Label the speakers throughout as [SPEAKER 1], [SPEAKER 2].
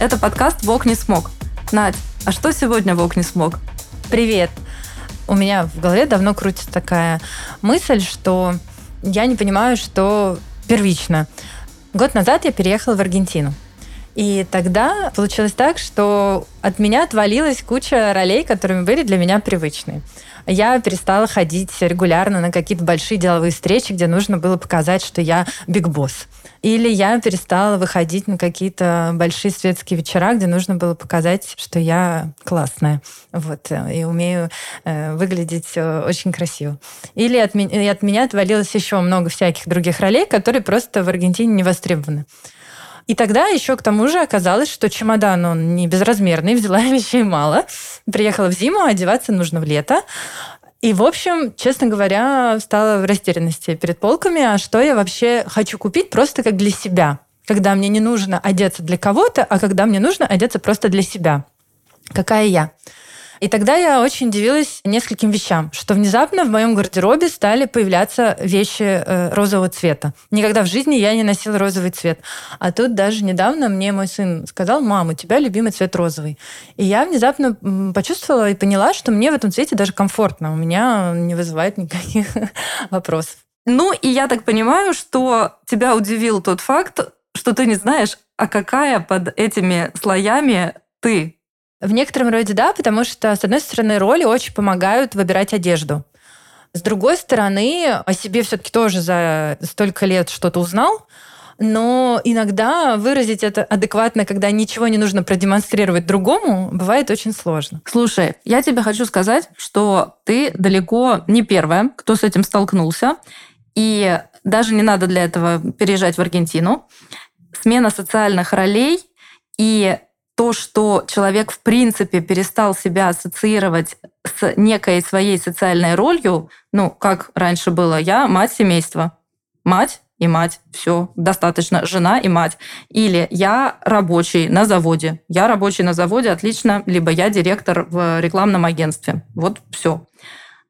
[SPEAKER 1] Это подкаст «Вок не смог». Надь, а что сегодня «Вок не смог»?
[SPEAKER 2] Привет. У меня в голове давно крутится такая мысль, что я не понимаю, что первично. Год назад я переехала в Аргентину. И тогда получилось так, что от меня отвалилась куча ролей, которые были для меня привычны. Я перестала ходить регулярно на какие-то большие деловые встречи, где нужно было показать, что я биг босс. Или я перестала выходить на какие-то большие светские вечера, где нужно было показать, что я классная. Вот, и умею э, выглядеть э, очень красиво. Или от, ми- от меня отвалилось еще много всяких других ролей, которые просто в Аргентине не востребованы. И тогда еще к тому же оказалось, что чемодан, он не безразмерный, взяла вещей мало. Приехала в зиму, одеваться нужно в лето. И, в общем, честно говоря, стала в растерянности перед полками, а что я вообще хочу купить просто как для себя, когда мне не нужно одеться для кого-то, а когда мне нужно одеться просто для себя. Какая я? И тогда я очень удивилась нескольким вещам, что внезапно в моем гардеробе стали появляться вещи э, розового цвета. Никогда в жизни я не носила розовый цвет. А тут даже недавно мне мой сын сказал, мама, у тебя любимый цвет розовый. И я внезапно почувствовала и поняла, что мне в этом цвете даже комфортно. У меня не вызывает никаких вопросов.
[SPEAKER 1] Ну, и я так понимаю, что тебя удивил тот факт, что ты не знаешь, а какая под этими слоями ты
[SPEAKER 2] в некотором роде да, потому что, с одной стороны, роли очень помогают выбирать одежду. С другой стороны, о себе все-таки тоже за столько лет что-то узнал, но иногда выразить это адекватно, когда ничего не нужно продемонстрировать другому, бывает очень сложно.
[SPEAKER 1] Слушай, я тебе хочу сказать, что ты далеко не первая, кто с этим столкнулся, и даже не надо для этого переезжать в Аргентину. Смена социальных ролей и то, что человек в принципе перестал себя ассоциировать с некой своей социальной ролью, ну, как раньше было, я мать семейства, мать и мать, все, достаточно, жена и мать. Или я рабочий на заводе, я рабочий на заводе, отлично, либо я директор в рекламном агентстве. Вот все.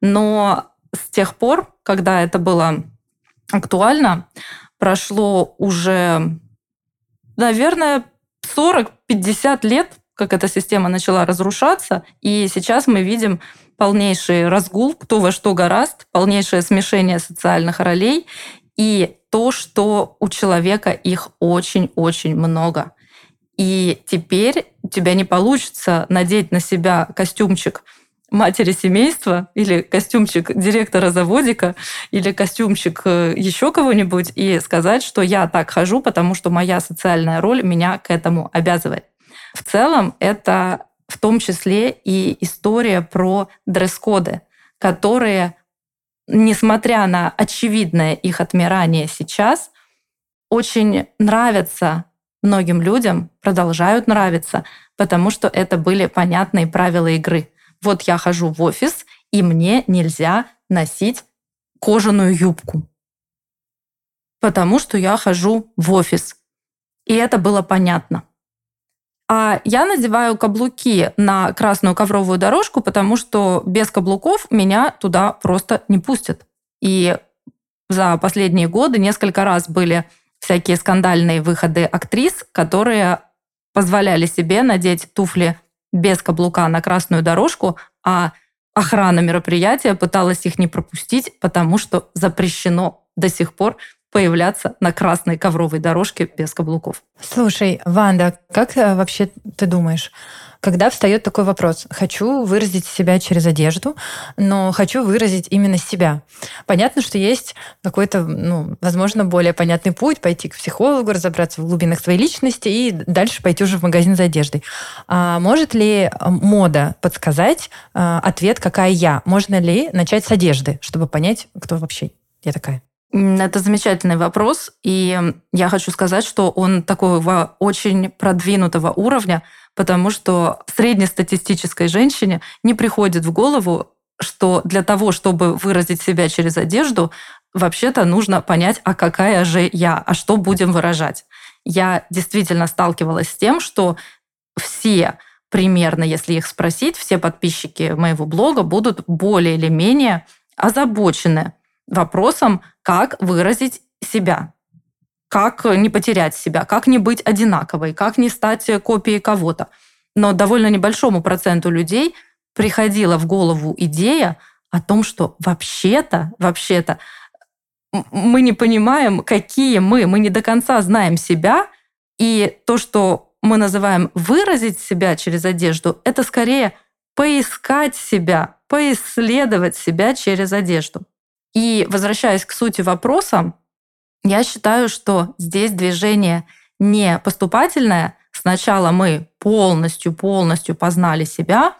[SPEAKER 1] Но с тех пор, когда это было актуально, прошло уже, наверное, 40-50 лет, как эта система начала разрушаться, и сейчас мы видим полнейший разгул, кто во что гораст, полнейшее смешение социальных ролей и то, что у человека их очень-очень много. И теперь у тебя не получится надеть на себя костюмчик матери семейства или костюмчик директора заводика или костюмчик э, еще кого-нибудь и сказать, что я так хожу, потому что моя социальная роль меня к этому обязывает. В целом это в том числе и история про дресс-коды, которые, несмотря на очевидное их отмирание сейчас, очень нравятся многим людям, продолжают нравиться, потому что это были понятные правила игры – вот я хожу в офис, и мне нельзя носить кожаную юбку, потому что я хожу в офис. И это было понятно. А я надеваю каблуки на красную ковровую дорожку, потому что без каблуков меня туда просто не пустят. И за последние годы несколько раз были всякие скандальные выходы актрис, которые позволяли себе надеть туфли без каблука на красную дорожку, а охрана мероприятия пыталась их не пропустить, потому что запрещено до сих пор появляться на красной ковровой дорожке без каблуков.
[SPEAKER 2] Слушай, Ванда, как э, вообще ты думаешь, когда встает такой вопрос, хочу выразить себя через одежду, но хочу выразить именно себя. Понятно, что есть какой-то, ну, возможно, более понятный путь, пойти к психологу, разобраться в глубинах своей личности и дальше пойти уже в магазин за одеждой. А может ли мода подсказать а, ответ, какая я? Можно ли начать с одежды, чтобы понять, кто вообще я такая?
[SPEAKER 1] Это замечательный вопрос, и я хочу сказать, что он такого очень продвинутого уровня, потому что среднестатистической женщине не приходит в голову, что для того, чтобы выразить себя через одежду, вообще-то нужно понять, а какая же я, а что будем выражать. Я действительно сталкивалась с тем, что все примерно, если их спросить, все подписчики моего блога будут более или менее озабочены вопросом, как выразить себя. как не потерять себя, как не быть одинаковой, как не стать копией кого-то. Но довольно небольшому проценту людей приходила в голову идея о том, что вообще-то, вообще-то мы не понимаем, какие мы, мы не до конца знаем себя, и то, что мы называем выразить себя через одежду, это скорее поискать себя, поисследовать себя через одежду. И возвращаясь к сути вопроса, я считаю, что здесь движение не поступательное. Сначала мы полностью-полностью познали себя,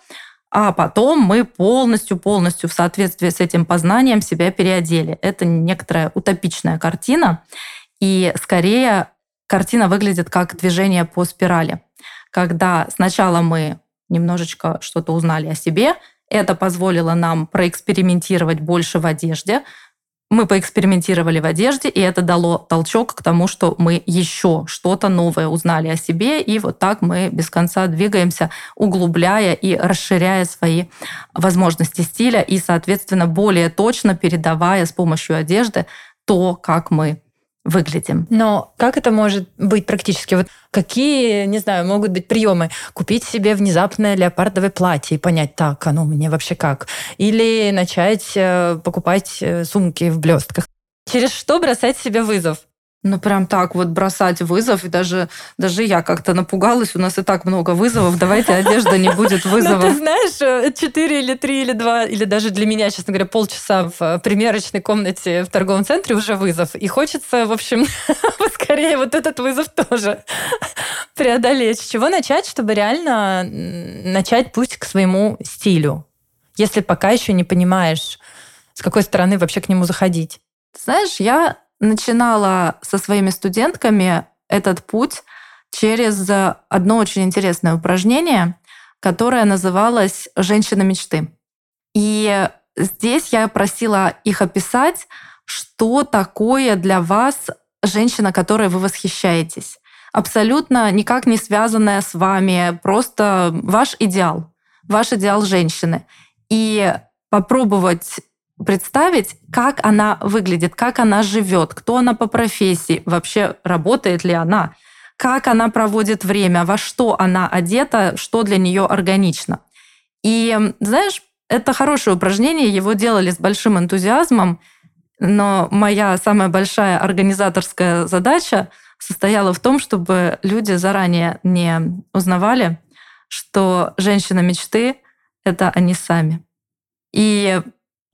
[SPEAKER 1] а потом мы полностью-полностью в соответствии с этим познанием себя переодели. Это некоторая утопичная картина, и скорее картина выглядит как движение по спирали, когда сначала мы немножечко что-то узнали о себе, это позволило нам проэкспериментировать больше в одежде, мы поэкспериментировали в одежде, и это дало толчок к тому, что мы еще что-то новое узнали о себе, и вот так мы без конца двигаемся, углубляя и расширяя свои возможности стиля, и, соответственно, более точно передавая с помощью одежды то, как мы выглядим.
[SPEAKER 2] Но как это может быть практически? Вот какие, не знаю, могут быть приемы? Купить себе внезапное леопардовое платье и понять, так, оно мне вообще как? Или начать э, покупать э, сумки в блестках? Через что бросать себе вызов?
[SPEAKER 1] Ну, прям так вот бросать вызов. И даже, даже я как-то напугалась. У нас и так много вызовов. Давайте одежда не будет вызовом.
[SPEAKER 2] Ну, ты знаешь, 4 э, или 3 или 2, или даже для меня, честно говоря, полчаса в э, примерочной комнате в торговом центре уже вызов. И хочется, в общем, скорее вот этот вызов тоже преодолеть. С чего начать, чтобы реально начать путь к своему стилю? Если пока еще не понимаешь, с какой стороны вообще к нему заходить.
[SPEAKER 1] Знаешь, я начинала со своими студентками этот путь через одно очень интересное упражнение, которое называлось «Женщина мечты». И здесь я просила их описать, что такое для вас женщина, которой вы восхищаетесь. Абсолютно никак не связанная с вами, просто ваш идеал, ваш идеал женщины. И попробовать представить, как она выглядит, как она живет, кто она по профессии, вообще работает ли она, как она проводит время, во что она одета, что для нее органично. И знаешь, это хорошее упражнение, его делали с большим энтузиазмом, но моя самая большая организаторская задача состояла в том, чтобы люди заранее не узнавали, что женщина мечты — это они сами. И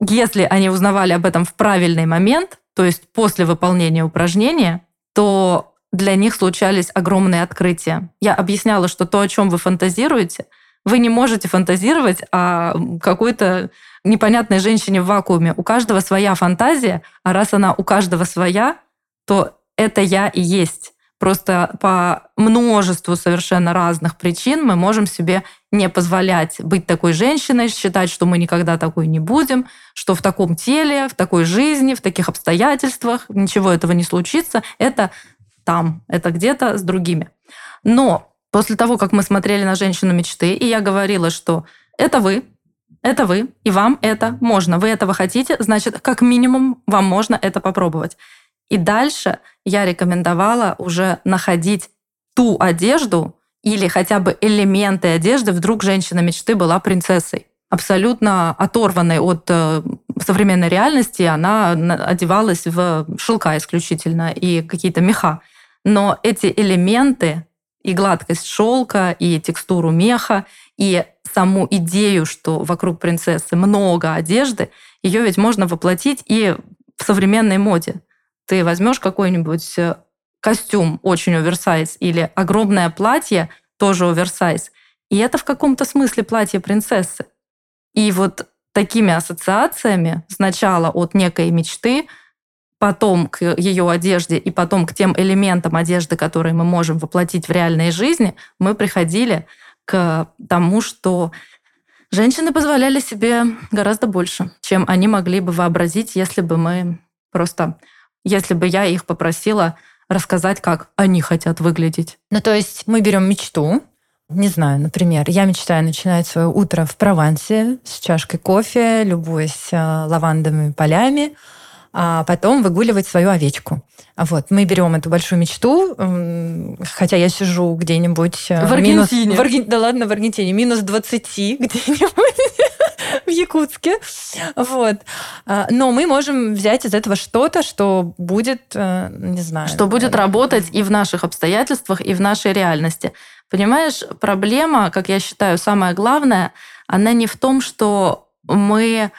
[SPEAKER 1] если они узнавали об этом в правильный момент, то есть после выполнения упражнения, то для них случались огромные открытия. Я объясняла, что то, о чем вы фантазируете, вы не можете фантазировать о какой-то непонятной женщине в вакууме. У каждого своя фантазия, а раз она у каждого своя, то это я и есть. Просто по множеству совершенно разных причин мы можем себе не позволять быть такой женщиной, считать, что мы никогда такой не будем, что в таком теле, в такой жизни, в таких обстоятельствах ничего этого не случится. Это там, это где-то с другими. Но после того, как мы смотрели на женщину мечты, и я говорила, что это вы, это вы, и вам это можно. Вы этого хотите, значит, как минимум вам можно это попробовать. И дальше я рекомендовала уже находить ту одежду или хотя бы элементы одежды. Вдруг женщина мечты была принцессой. Абсолютно оторванной от э, современной реальности, она одевалась в шелка исключительно и какие-то меха. Но эти элементы, и гладкость шелка, и текстуру меха, и саму идею, что вокруг принцессы много одежды, ее ведь можно воплотить и в современной моде. Ты возьмешь какой-нибудь э, костюм очень оверсайз или огромное платье тоже оверсайз, и это в каком-то смысле платье принцессы. И вот такими ассоциациями сначала от некой мечты, потом к ее одежде и потом к тем элементам одежды, которые мы можем воплотить в реальной жизни, мы приходили к тому, что женщины позволяли себе гораздо больше, чем они могли бы вообразить, если бы мы просто если бы я их попросила рассказать, как они хотят выглядеть.
[SPEAKER 2] Ну, то есть мы берем мечту, не знаю, например, я мечтаю начинать свое утро в Провансе с чашкой кофе, любуясь э, лавандовыми полями, а потом выгуливать свою овечку. Вот, мы берем эту большую мечту, хотя я сижу где-нибудь...
[SPEAKER 1] Э, в Аргентине.
[SPEAKER 2] Минус, в Арген... Да ладно, в Аргентине. Минус 20 где-нибудь в Якутске. Вот. А, но мы можем взять из этого что-то, что будет, э, не знаю...
[SPEAKER 1] Что будет работать и в наших обстоятельствах, и в нашей реальности. Понимаешь, проблема, как я считаю, самая главная, она не в том, что мы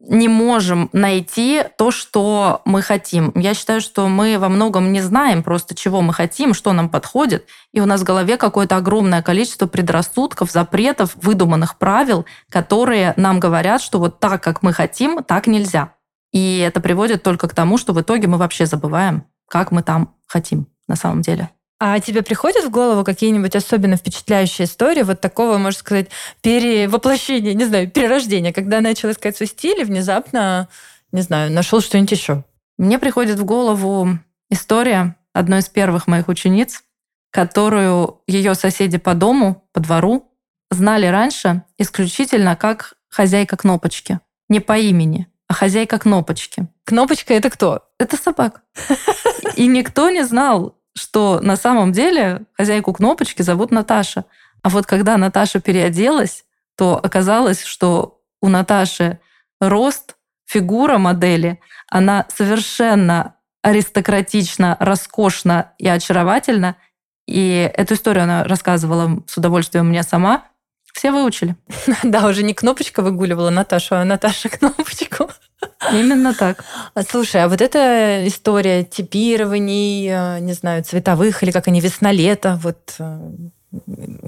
[SPEAKER 1] не можем найти то, что мы хотим. Я считаю, что мы во многом не знаем просто, чего мы хотим, что нам подходит, и у нас в голове какое-то огромное количество предрассудков, запретов, выдуманных правил, которые нам говорят, что вот так, как мы хотим, так нельзя. И это приводит только к тому, что в итоге мы вообще забываем, как мы там хотим на самом деле.
[SPEAKER 2] А тебе приходят в голову какие-нибудь особенно впечатляющие истории вот такого, можно сказать, перевоплощения, не знаю, перерождения, когда начал искать свой стиль и внезапно, не знаю, нашел что-нибудь еще?
[SPEAKER 1] Мне приходит в голову история одной из первых моих учениц, которую ее соседи по дому, по двору, знали раньше исключительно как хозяйка кнопочки. Не по имени, а хозяйка кнопочки.
[SPEAKER 2] Кнопочка это кто?
[SPEAKER 1] Это собак. И никто не знал, что на самом деле хозяйку кнопочки зовут Наташа. А вот когда Наташа переоделась, то оказалось, что у Наташи рост, фигура модели, она совершенно аристократично, роскошно и очаровательно. И эту историю она рассказывала с удовольствием мне сама. Все выучили.
[SPEAKER 2] Да, уже не кнопочка выгуливала Наташу, а Наташа кнопочку.
[SPEAKER 1] Именно так.
[SPEAKER 2] А, слушай, а вот эта история типирований, э, не знаю, цветовых или как они весна-лето, вот э,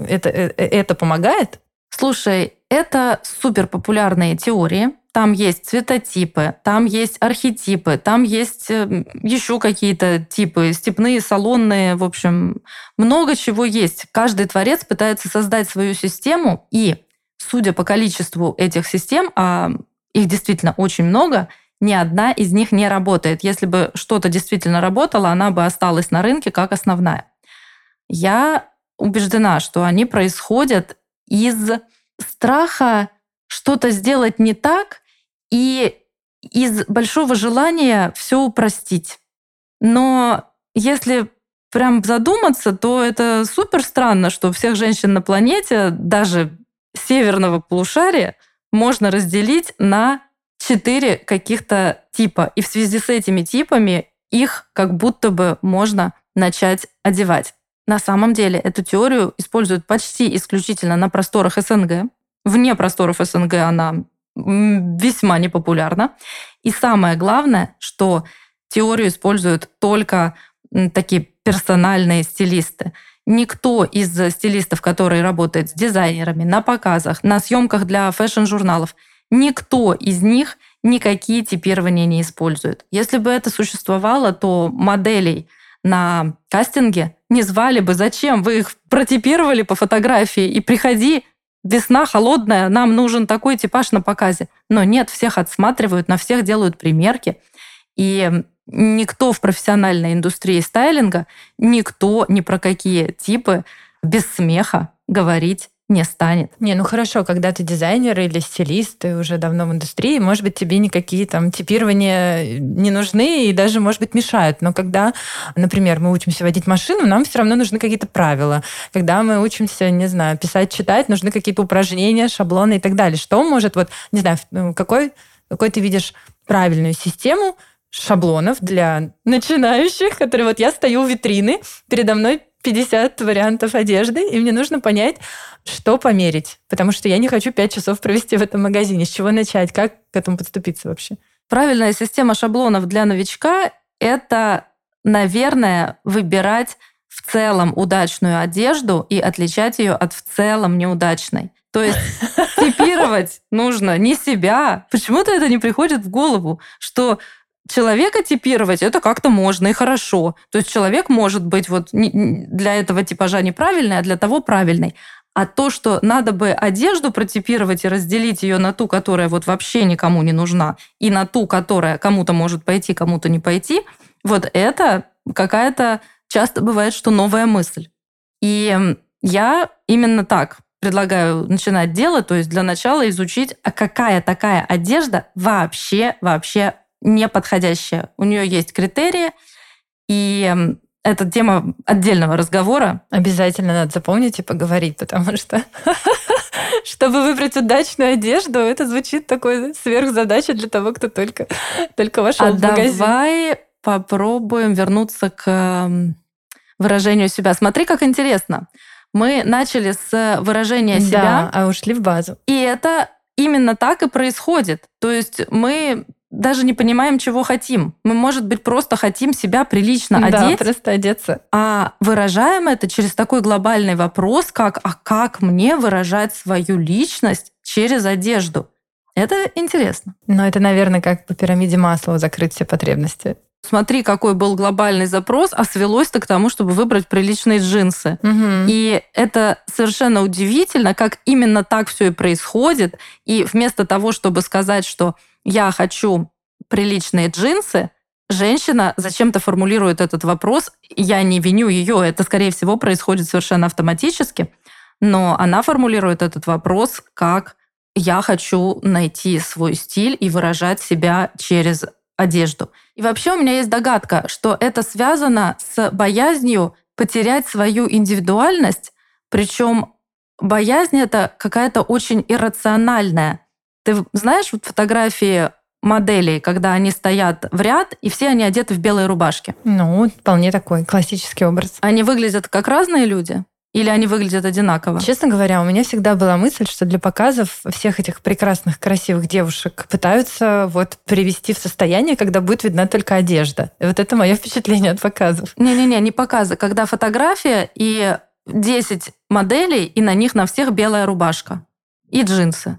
[SPEAKER 2] это, э, это помогает?
[SPEAKER 1] Слушай, это супер популярные теории. Там есть цветотипы, там есть архетипы, там есть еще какие-то типы, степные, салонные, в общем, много чего есть. Каждый творец пытается создать свою систему, и, судя по количеству этих систем, а их действительно очень много, ни одна из них не работает. Если бы что-то действительно работало, она бы осталась на рынке как основная. Я убеждена, что они происходят из страха что-то сделать не так и из большого желания все упростить. Но если прям задуматься, то это супер странно, что всех женщин на планете, даже северного полушария, можно разделить на четыре каких-то типа. И в связи с этими типами их как будто бы можно начать одевать. На самом деле эту теорию используют почти исключительно на просторах СНГ. Вне просторов СНГ она весьма непопулярна. И самое главное, что теорию используют только такие персональные стилисты. Никто из стилистов, которые работают с дизайнерами на показах, на съемках для fashion-журналов, никто из них никакие типирования не использует. Если бы это существовало, то моделей на кастинге не звали бы. Зачем? Вы их протипировали по фотографии и приходи, весна холодная, нам нужен такой типаж на показе. Но нет, всех отсматривают, на всех делают примерки. И никто в профессиональной индустрии стайлинга, никто ни про какие типы без смеха говорить не станет.
[SPEAKER 2] Не, ну хорошо, когда ты дизайнер или стилист, ты уже давно в индустрии, может быть, тебе никакие там типирования не нужны и даже, может быть, мешают. Но когда, например, мы учимся водить машину, нам все равно нужны какие-то правила. Когда мы учимся, не знаю, писать, читать, нужны какие-то упражнения, шаблоны и так далее. Что может, вот, не знаю, какой, какой ты видишь правильную систему, шаблонов для начинающих, которые вот я стою у витрины, передо мной 50 вариантов одежды, и мне нужно понять, что померить, потому что я не хочу 5 часов провести в этом магазине. С чего начать? Как к этому подступиться вообще?
[SPEAKER 1] Правильная система шаблонов для новичка — это, наверное, выбирать в целом удачную одежду и отличать ее от в целом неудачной. То есть типировать нужно не себя. Почему-то это не приходит в голову, что человека типировать это как-то можно и хорошо. То есть человек может быть вот для этого типажа неправильный, а для того правильный. А то, что надо бы одежду протипировать и разделить ее на ту, которая вот вообще никому не нужна, и на ту, которая кому-то может пойти, кому-то не пойти, вот это какая-то часто бывает, что новая мысль. И я именно так предлагаю начинать делать, то есть для начала изучить, а какая такая одежда вообще, вообще неподходящая. У нее есть критерии, и это тема отдельного разговора.
[SPEAKER 2] Обязательно надо запомнить и поговорить, потому что чтобы выбрать удачную одежду, это звучит такой сверхзадача для того, кто только, только вошел
[SPEAKER 1] а
[SPEAKER 2] в магазин.
[SPEAKER 1] давай попробуем вернуться к выражению себя. Смотри, как интересно. Мы начали с выражения
[SPEAKER 2] да,
[SPEAKER 1] себя.
[SPEAKER 2] а ушли в базу.
[SPEAKER 1] И это именно так и происходит. То есть мы даже не понимаем, чего хотим. Мы, может быть, просто хотим себя прилично
[SPEAKER 2] да,
[SPEAKER 1] одеть.
[SPEAKER 2] просто одеться.
[SPEAKER 1] А выражаем это через такой глобальный вопрос, как «а как мне выражать свою личность через одежду?» Это интересно.
[SPEAKER 2] Но это, наверное, как по пирамиде масла закрыть все потребности.
[SPEAKER 1] Смотри, какой был глобальный запрос, а свелось-то к тому, чтобы выбрать приличные джинсы.
[SPEAKER 2] Угу.
[SPEAKER 1] И это совершенно удивительно, как именно так все и происходит. И вместо того, чтобы сказать, что я хочу приличные джинсы, женщина зачем-то формулирует этот вопрос. Я не виню ее, это, скорее всего, происходит совершенно автоматически. Но она формулирует этот вопрос как «я хочу найти свой стиль и выражать себя через одежду». И вообще у меня есть догадка, что это связано с боязнью потерять свою индивидуальность, причем боязнь это какая-то очень иррациональная. Ты знаешь вот фотографии моделей, когда они стоят в ряд, и все они одеты в белые рубашки?
[SPEAKER 2] Ну, вполне такой классический образ.
[SPEAKER 1] Они выглядят как разные люди? Или они выглядят одинаково?
[SPEAKER 2] Честно говоря, у меня всегда была мысль, что для показов всех этих прекрасных, красивых девушек пытаются вот привести в состояние, когда будет видна только одежда. И вот это мое впечатление от показов.
[SPEAKER 1] Не-не-не, не показы. Когда фотография и 10 моделей, и на них на всех белая рубашка и джинсы.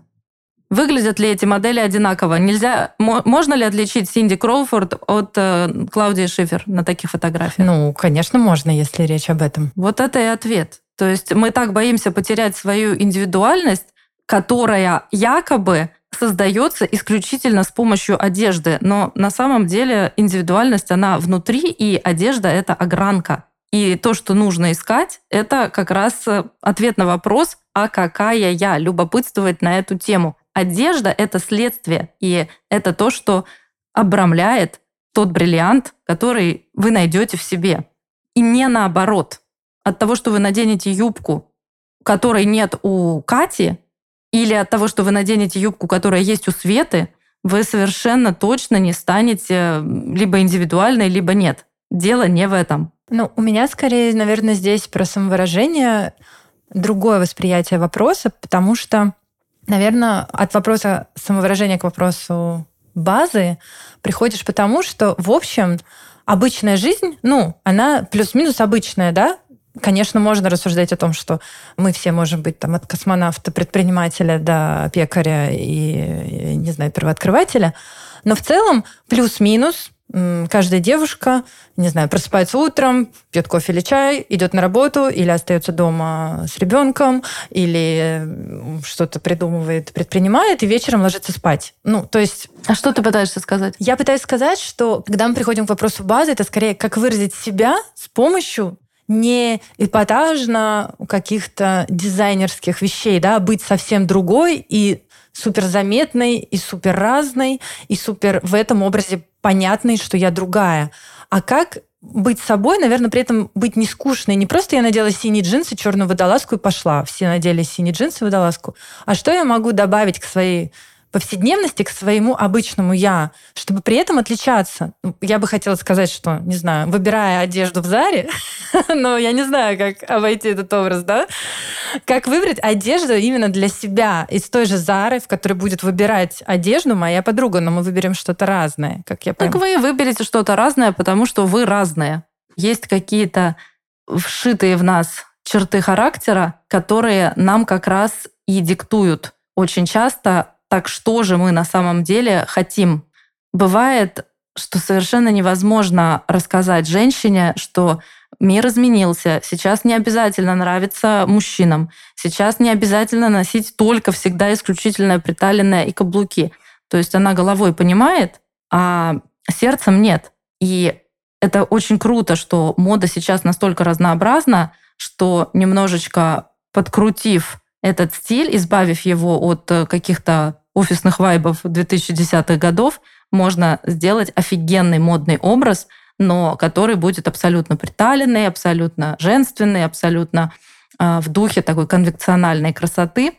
[SPEAKER 1] Выглядят ли эти модели одинаково? Нельзя, можно ли отличить Синди Кроуфорд от э, Клаудии Шифер на таких фотографиях?
[SPEAKER 2] Ну, конечно, можно, если речь об этом.
[SPEAKER 1] Вот это и ответ. То есть мы так боимся потерять свою индивидуальность, которая якобы создается исключительно с помощью одежды. Но на самом деле индивидуальность, она внутри, и одежда — это огранка. И то, что нужно искать, это как раз ответ на вопрос, а какая я, любопытствовать на эту тему. Одежда — это следствие, и это то, что обрамляет тот бриллиант, который вы найдете в себе. И не наоборот. От того, что вы наденете юбку, которой нет у Кати, или от того, что вы наденете юбку, которая есть у Светы, вы совершенно точно не станете либо индивидуальной, либо нет. Дело не в этом.
[SPEAKER 2] Ну, у меня скорее, наверное, здесь про самовыражение другое восприятие вопроса, потому что Наверное, от вопроса самовыражения к вопросу базы приходишь потому, что, в общем, обычная жизнь, ну, она плюс-минус обычная, да? Конечно, можно рассуждать о том, что мы все можем быть там от космонавта, предпринимателя до пекаря и, не знаю, первооткрывателя. Но в целом плюс-минус каждая девушка, не знаю, просыпается утром, пьет кофе или чай, идет на работу или остается дома с ребенком, или что-то придумывает, предпринимает, и вечером ложится спать. Ну, то есть...
[SPEAKER 1] А что ты пытаешься сказать?
[SPEAKER 2] Я пытаюсь сказать, что когда мы приходим к вопросу базы, это скорее как выразить себя с помощью не эпатажно каких-то дизайнерских вещей, да, быть совсем другой и супер заметной, и супер разной, и супер в этом образе понятной, что я другая. А как быть собой, наверное, при этом быть не скучной. Не просто я надела синие джинсы, черную водолазку и пошла. Все надели синие джинсы, водолазку. А что я могу добавить к своей повседневности к своему обычному я, чтобы при этом отличаться. Ну, я бы хотела сказать, что, не знаю, выбирая одежду в Заре, но я не знаю, как обойти этот образ, да, как выбрать одежду именно для себя из той же Зары, в которой будет выбирать одежду моя подруга, но мы выберем что-то разное, как я
[SPEAKER 1] понимаю. Так вы выберете что-то разное, потому что вы разные. Есть какие-то вшитые в нас черты характера, которые нам как раз и диктуют очень часто так что же мы на самом деле хотим? Бывает, что совершенно невозможно рассказать женщине, что мир изменился, сейчас не обязательно нравиться мужчинам, сейчас не обязательно носить только всегда исключительно приталенное и каблуки. То есть она головой понимает, а сердцем нет. И это очень круто, что мода сейчас настолько разнообразна, что немножечко подкрутив этот стиль, избавив его от э, каких-то офисных вайбов 2010-х годов, можно сделать офигенный модный образ, но который будет абсолютно приталенный, абсолютно женственный, абсолютно э, в духе такой конвекциональной красоты.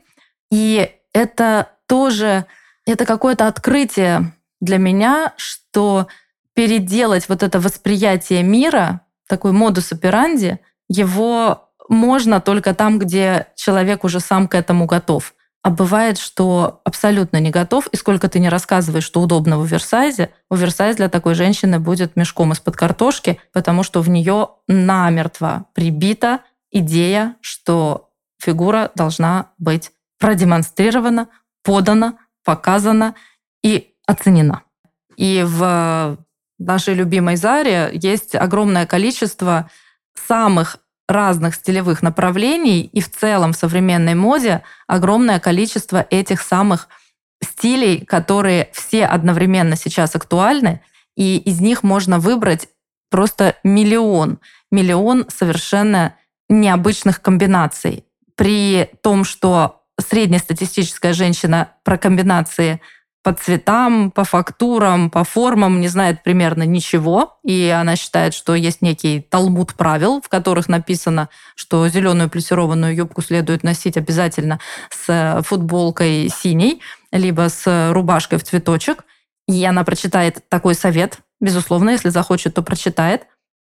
[SPEAKER 1] И это тоже, это какое-то открытие для меня, что переделать вот это восприятие мира, такой модус операнди, его можно только там, где человек уже сам к этому готов. А бывает, что абсолютно не готов, и сколько ты не рассказываешь, что удобно в Версайзе, Версайз для такой женщины будет мешком из-под картошки, потому что в нее намертво прибита идея, что фигура должна быть продемонстрирована, подана, показана и оценена. И в нашей любимой Заре есть огромное количество самых разных стилевых направлений, и в целом в современной моде огромное количество этих самых стилей, которые все одновременно сейчас актуальны, и из них можно выбрать просто миллион, миллион совершенно необычных комбинаций. При том, что среднестатистическая женщина про комбинации по цветам, по фактурам, по формам не знает примерно ничего. И она считает, что есть некий талмуд правил, в которых написано, что зеленую плессированную юбку следует носить обязательно с футболкой синей, либо с рубашкой в цветочек. И она прочитает такой совет, безусловно, если захочет, то прочитает.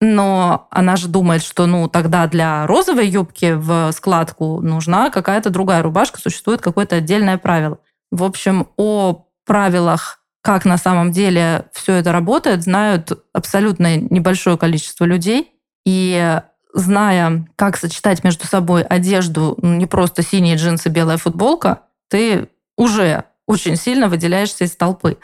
[SPEAKER 1] Но она же думает, что ну тогда для розовой юбки в складку нужна какая-то другая рубашка, существует какое-то отдельное правило. В общем, о правилах, как на самом деле все это работает, знают абсолютно небольшое количество людей. И зная, как сочетать между собой одежду, ну, не просто синие джинсы, белая футболка, ты уже очень сильно выделяешься из толпы.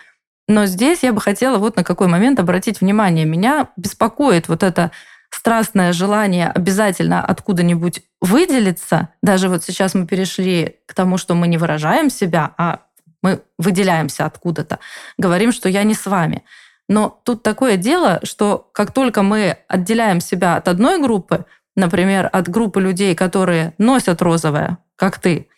[SPEAKER 1] Но здесь я бы хотела вот на какой момент обратить внимание. Меня беспокоит вот это страстное желание обязательно откуда-нибудь выделиться. Даже вот сейчас мы перешли к тому, что мы не выражаем себя, а мы выделяемся откуда-то, говорим, что я не с вами. Но тут такое дело, что как только мы отделяем себя от одной группы, например, от группы людей, которые носят розовое, как ты,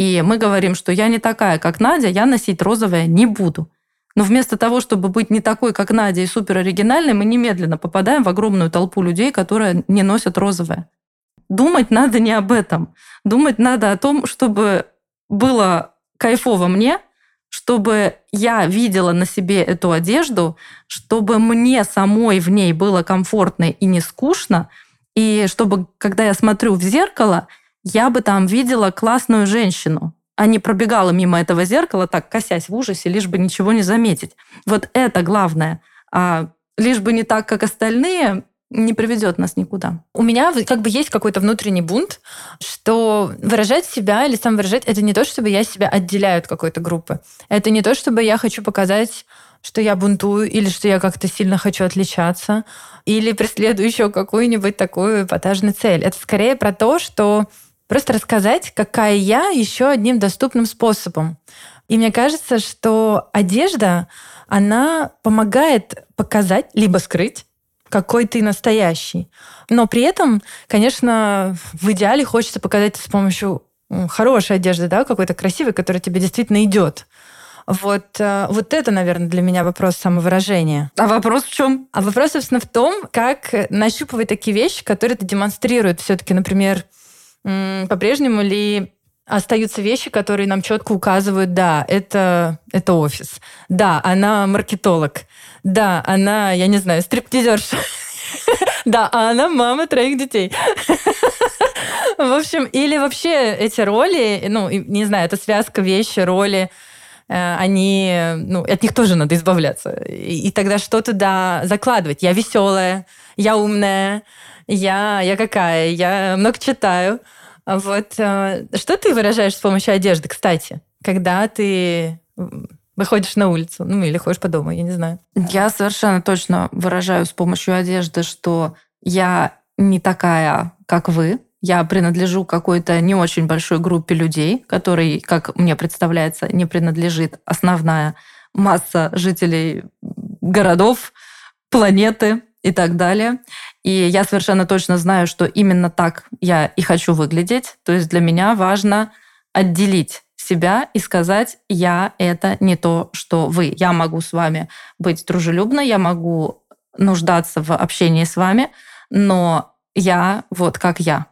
[SPEAKER 1] и мы говорим, что я не такая, как Надя, я носить розовое не буду. Но вместо того, чтобы быть не такой, как Надя, и супер оригинальной, мы немедленно попадаем в огромную толпу людей, которые не носят розовое. Думать надо не об этом. Думать надо о том, чтобы было кайфово мне, чтобы я видела на себе эту одежду, чтобы мне самой в ней было комфортно и не скучно, и чтобы, когда я смотрю в зеркало, я бы там видела классную женщину, а не пробегала мимо этого зеркала, так косясь в ужасе, лишь бы ничего не заметить. Вот это главное. А лишь бы не так, как остальные, не приведет нас никуда.
[SPEAKER 2] У меня как бы есть какой-то внутренний бунт, что выражать себя или сам выражать это не то, чтобы я себя отделяю от какой-то группы. Это не то, чтобы я хочу показать что я бунтую, или что я как-то сильно хочу отличаться, или преследую еще какую-нибудь такую эпатажную цель. Это скорее про то, что просто рассказать, какая я, еще одним доступным способом. И мне кажется, что одежда, она помогает показать, либо скрыть какой ты настоящий. Но при этом, конечно, в идеале хочется показать с помощью хорошей одежды, да, какой-то красивой, которая тебе действительно идет. Вот, э, вот это, наверное, для меня вопрос самовыражения.
[SPEAKER 1] А вопрос в чем?
[SPEAKER 2] А вопрос, собственно, в том, как нащупывать такие вещи, которые это демонстрируют. Все-таки, например, по-прежнему ли остаются вещи, которые нам четко указывают, да, это, это офис. Да, она маркетолог. Да, она, я не знаю, стриптизерша. Да, а она мама троих детей. В общем, или вообще эти роли, ну, не знаю, это связка вещи, роли, э, они, ну, от них тоже надо избавляться. И, тогда что туда закладывать? Я веселая, я умная, я, я какая, я много читаю. Вот э, что ты выражаешь с помощью одежды, кстати, когда ты выходишь на улицу, ну или ходишь по дому, я не знаю.
[SPEAKER 1] Я совершенно точно выражаю с помощью одежды, что я не такая, как вы. Я принадлежу какой-то не очень большой группе людей, которой, как мне представляется, не принадлежит основная масса жителей городов, планеты и так далее. И я совершенно точно знаю, что именно так я и хочу выглядеть. То есть для меня важно отделить себя и сказать, я это не то, что вы. Я могу с вами быть дружелюбной, я могу нуждаться в общении с вами, но я вот как я.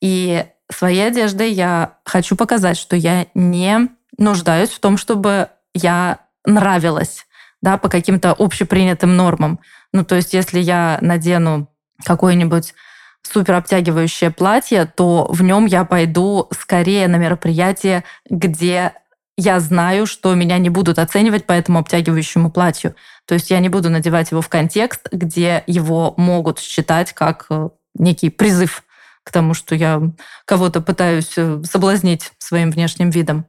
[SPEAKER 1] И своей одеждой я хочу показать, что я не нуждаюсь в том, чтобы я нравилась да, по каким-то общепринятым нормам. Ну, то есть, если я надену какое-нибудь супер обтягивающее платье, то в нем я пойду скорее на мероприятие, где я знаю, что меня не будут оценивать по этому обтягивающему платью. То есть я не буду надевать его в контекст, где его могут считать как э, некий призыв к тому, что я кого-то пытаюсь э, соблазнить своим внешним видом.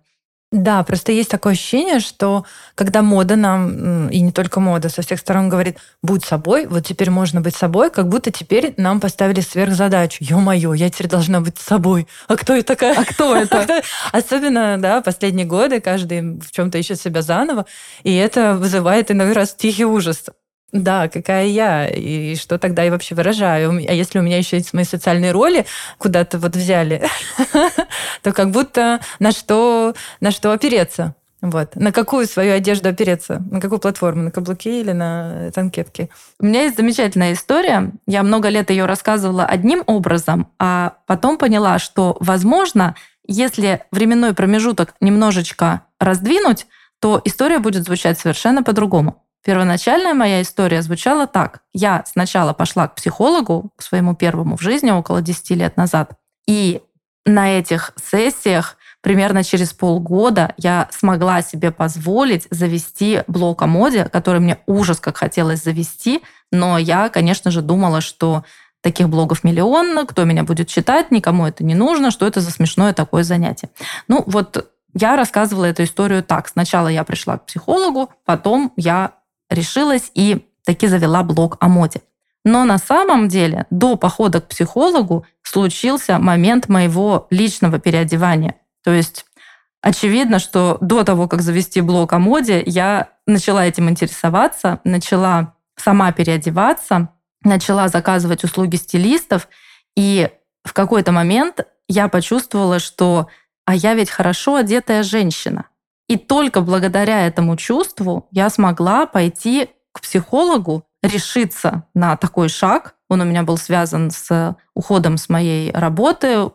[SPEAKER 2] Да, просто есть такое ощущение, что когда мода нам, и не только мода, со всех сторон говорит, будь собой, вот теперь можно быть собой, как будто теперь нам поставили сверхзадачу. Ё-моё, я теперь должна быть собой. А кто я такая?
[SPEAKER 1] А кто это?
[SPEAKER 2] Особенно, да, последние годы каждый в чем-то ищет себя заново, и это вызывает иной раз тихий ужас. Да, какая я, и что тогда я вообще выражаю. А если у меня еще есть мои социальные роли куда-то вот взяли, то как будто на что, на что опереться. Вот. На какую свою одежду опереться? На какую платформу? На каблуки или на танкетки?
[SPEAKER 1] У меня есть замечательная история. Я много лет ее рассказывала одним образом, а потом поняла, что, возможно, если временной промежуток немножечко раздвинуть, то история будет звучать совершенно по-другому. Первоначальная моя история звучала так. Я сначала пошла к психологу, к своему первому в жизни, около 10 лет назад. И на этих сессиях примерно через полгода я смогла себе позволить завести блог о моде, который мне ужас как хотелось завести, но я, конечно же, думала, что таких блогов миллион, кто меня будет читать, никому это не нужно, что это за смешное такое занятие. Ну вот я рассказывала эту историю так. Сначала я пришла к психологу, потом я решилась и таки завела блог о моде. Но на самом деле до похода к психологу случился момент моего личного переодевания. То есть очевидно, что до того, как завести блог о моде, я начала этим интересоваться, начала сама переодеваться, начала заказывать услуги стилистов, и в какой-то момент я почувствовала, что а я ведь хорошо одетая женщина. И только благодаря этому чувству я смогла пойти к психологу, решиться на такой шаг. Он у меня был связан с уходом с моей работы,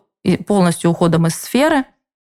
[SPEAKER 1] полностью уходом из сферы.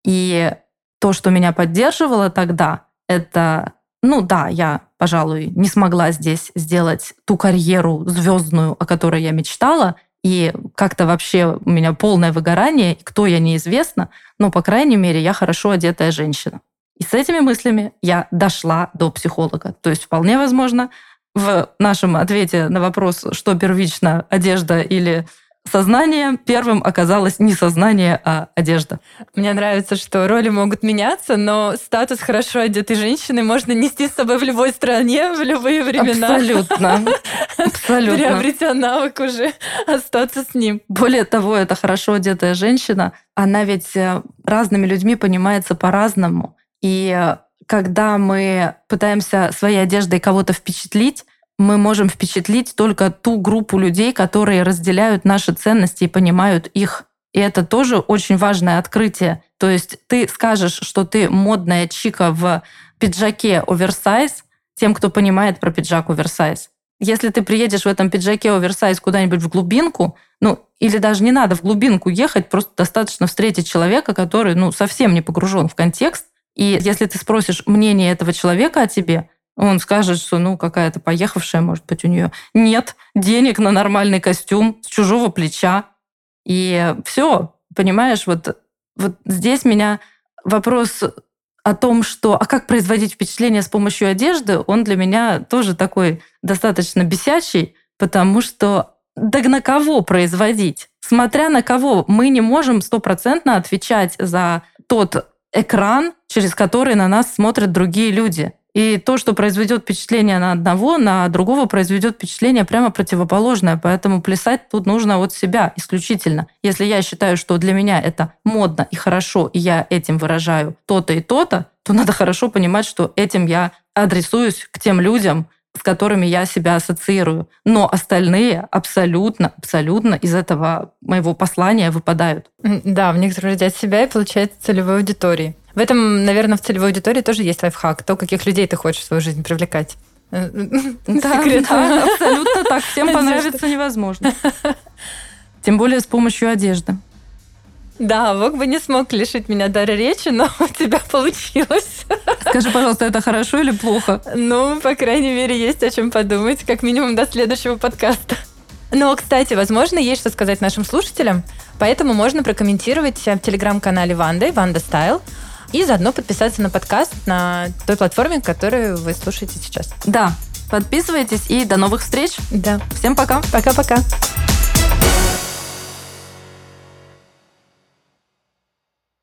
[SPEAKER 1] И то, что меня поддерживало тогда, это, ну да, я, пожалуй, не смогла здесь сделать ту карьеру звездную, о которой я мечтала, и как-то вообще у меня полное выгорание, кто я неизвестно, но, по крайней мере, я хорошо одетая женщина. И с этими мыслями я дошла до психолога. То есть вполне возможно, в нашем ответе на вопрос, что первично, одежда или сознание, первым оказалось не сознание, а одежда.
[SPEAKER 2] Мне нравится, что роли могут меняться, но статус хорошо одетой женщины можно нести с собой в любой стране, в любые времена.
[SPEAKER 1] Абсолютно. Абсолютно.
[SPEAKER 2] Приобретя навык уже остаться с ним.
[SPEAKER 1] Более того, эта хорошо одетая женщина, она ведь э, разными людьми понимается по-разному. И когда мы пытаемся своей одеждой кого-то впечатлить, мы можем впечатлить только ту группу людей, которые разделяют наши ценности и понимают их. И это тоже очень важное открытие. То есть ты скажешь, что ты модная чика в пиджаке оверсайз тем, кто понимает про пиджак оверсайз. Если ты приедешь в этом пиджаке оверсайз куда-нибудь в глубинку, ну, или даже не надо в глубинку ехать, просто достаточно встретить человека, который, ну, совсем не погружен в контекст, и если ты спросишь мнение этого человека о тебе, он скажет, что ну какая-то поехавшая, может быть, у нее нет денег на нормальный костюм с чужого плеча. И все, понимаешь, вот, вот здесь меня вопрос о том, что а как производить впечатление с помощью одежды, он для меня тоже такой достаточно бесячий, потому что да на кого производить? Смотря на кого, мы не можем стопроцентно отвечать за тот экран, через который на нас смотрят другие люди. И то, что произведет впечатление на одного, на другого произведет впечатление прямо противоположное. Поэтому плясать тут нужно от себя исключительно. Если я считаю, что для меня это модно и хорошо, и я этим выражаю то-то и то-то, то надо хорошо понимать, что этим я адресуюсь к тем людям, с которыми я себя ассоциирую. Но остальные абсолютно, абсолютно из этого моего послания выпадают.
[SPEAKER 2] Да, в роде от себя и получается целевой аудитории. В этом, наверное, в целевой аудитории тоже есть лайфхак. То, каких людей ты хочешь в свою жизнь привлекать.
[SPEAKER 1] Да, да, абсолютно так. Всем понравится невозможно. Тем более с помощью одежды.
[SPEAKER 2] Да, Бог бы не смог лишить меня дара речи, но у тебя получилось.
[SPEAKER 1] Скажи, пожалуйста, это хорошо или плохо?
[SPEAKER 2] Ну, по крайней мере, есть о чем подумать, как минимум до следующего подкаста. Но, кстати, возможно, есть что сказать нашим слушателям, поэтому можно прокомментировать в телеграм-канале Ванды, Ванда Стайл, и заодно подписаться на подкаст на той платформе, которую вы слушаете сейчас.
[SPEAKER 1] Да, подписывайтесь и до новых встреч.
[SPEAKER 2] Да.
[SPEAKER 1] Всем пока.
[SPEAKER 2] Пока-пока.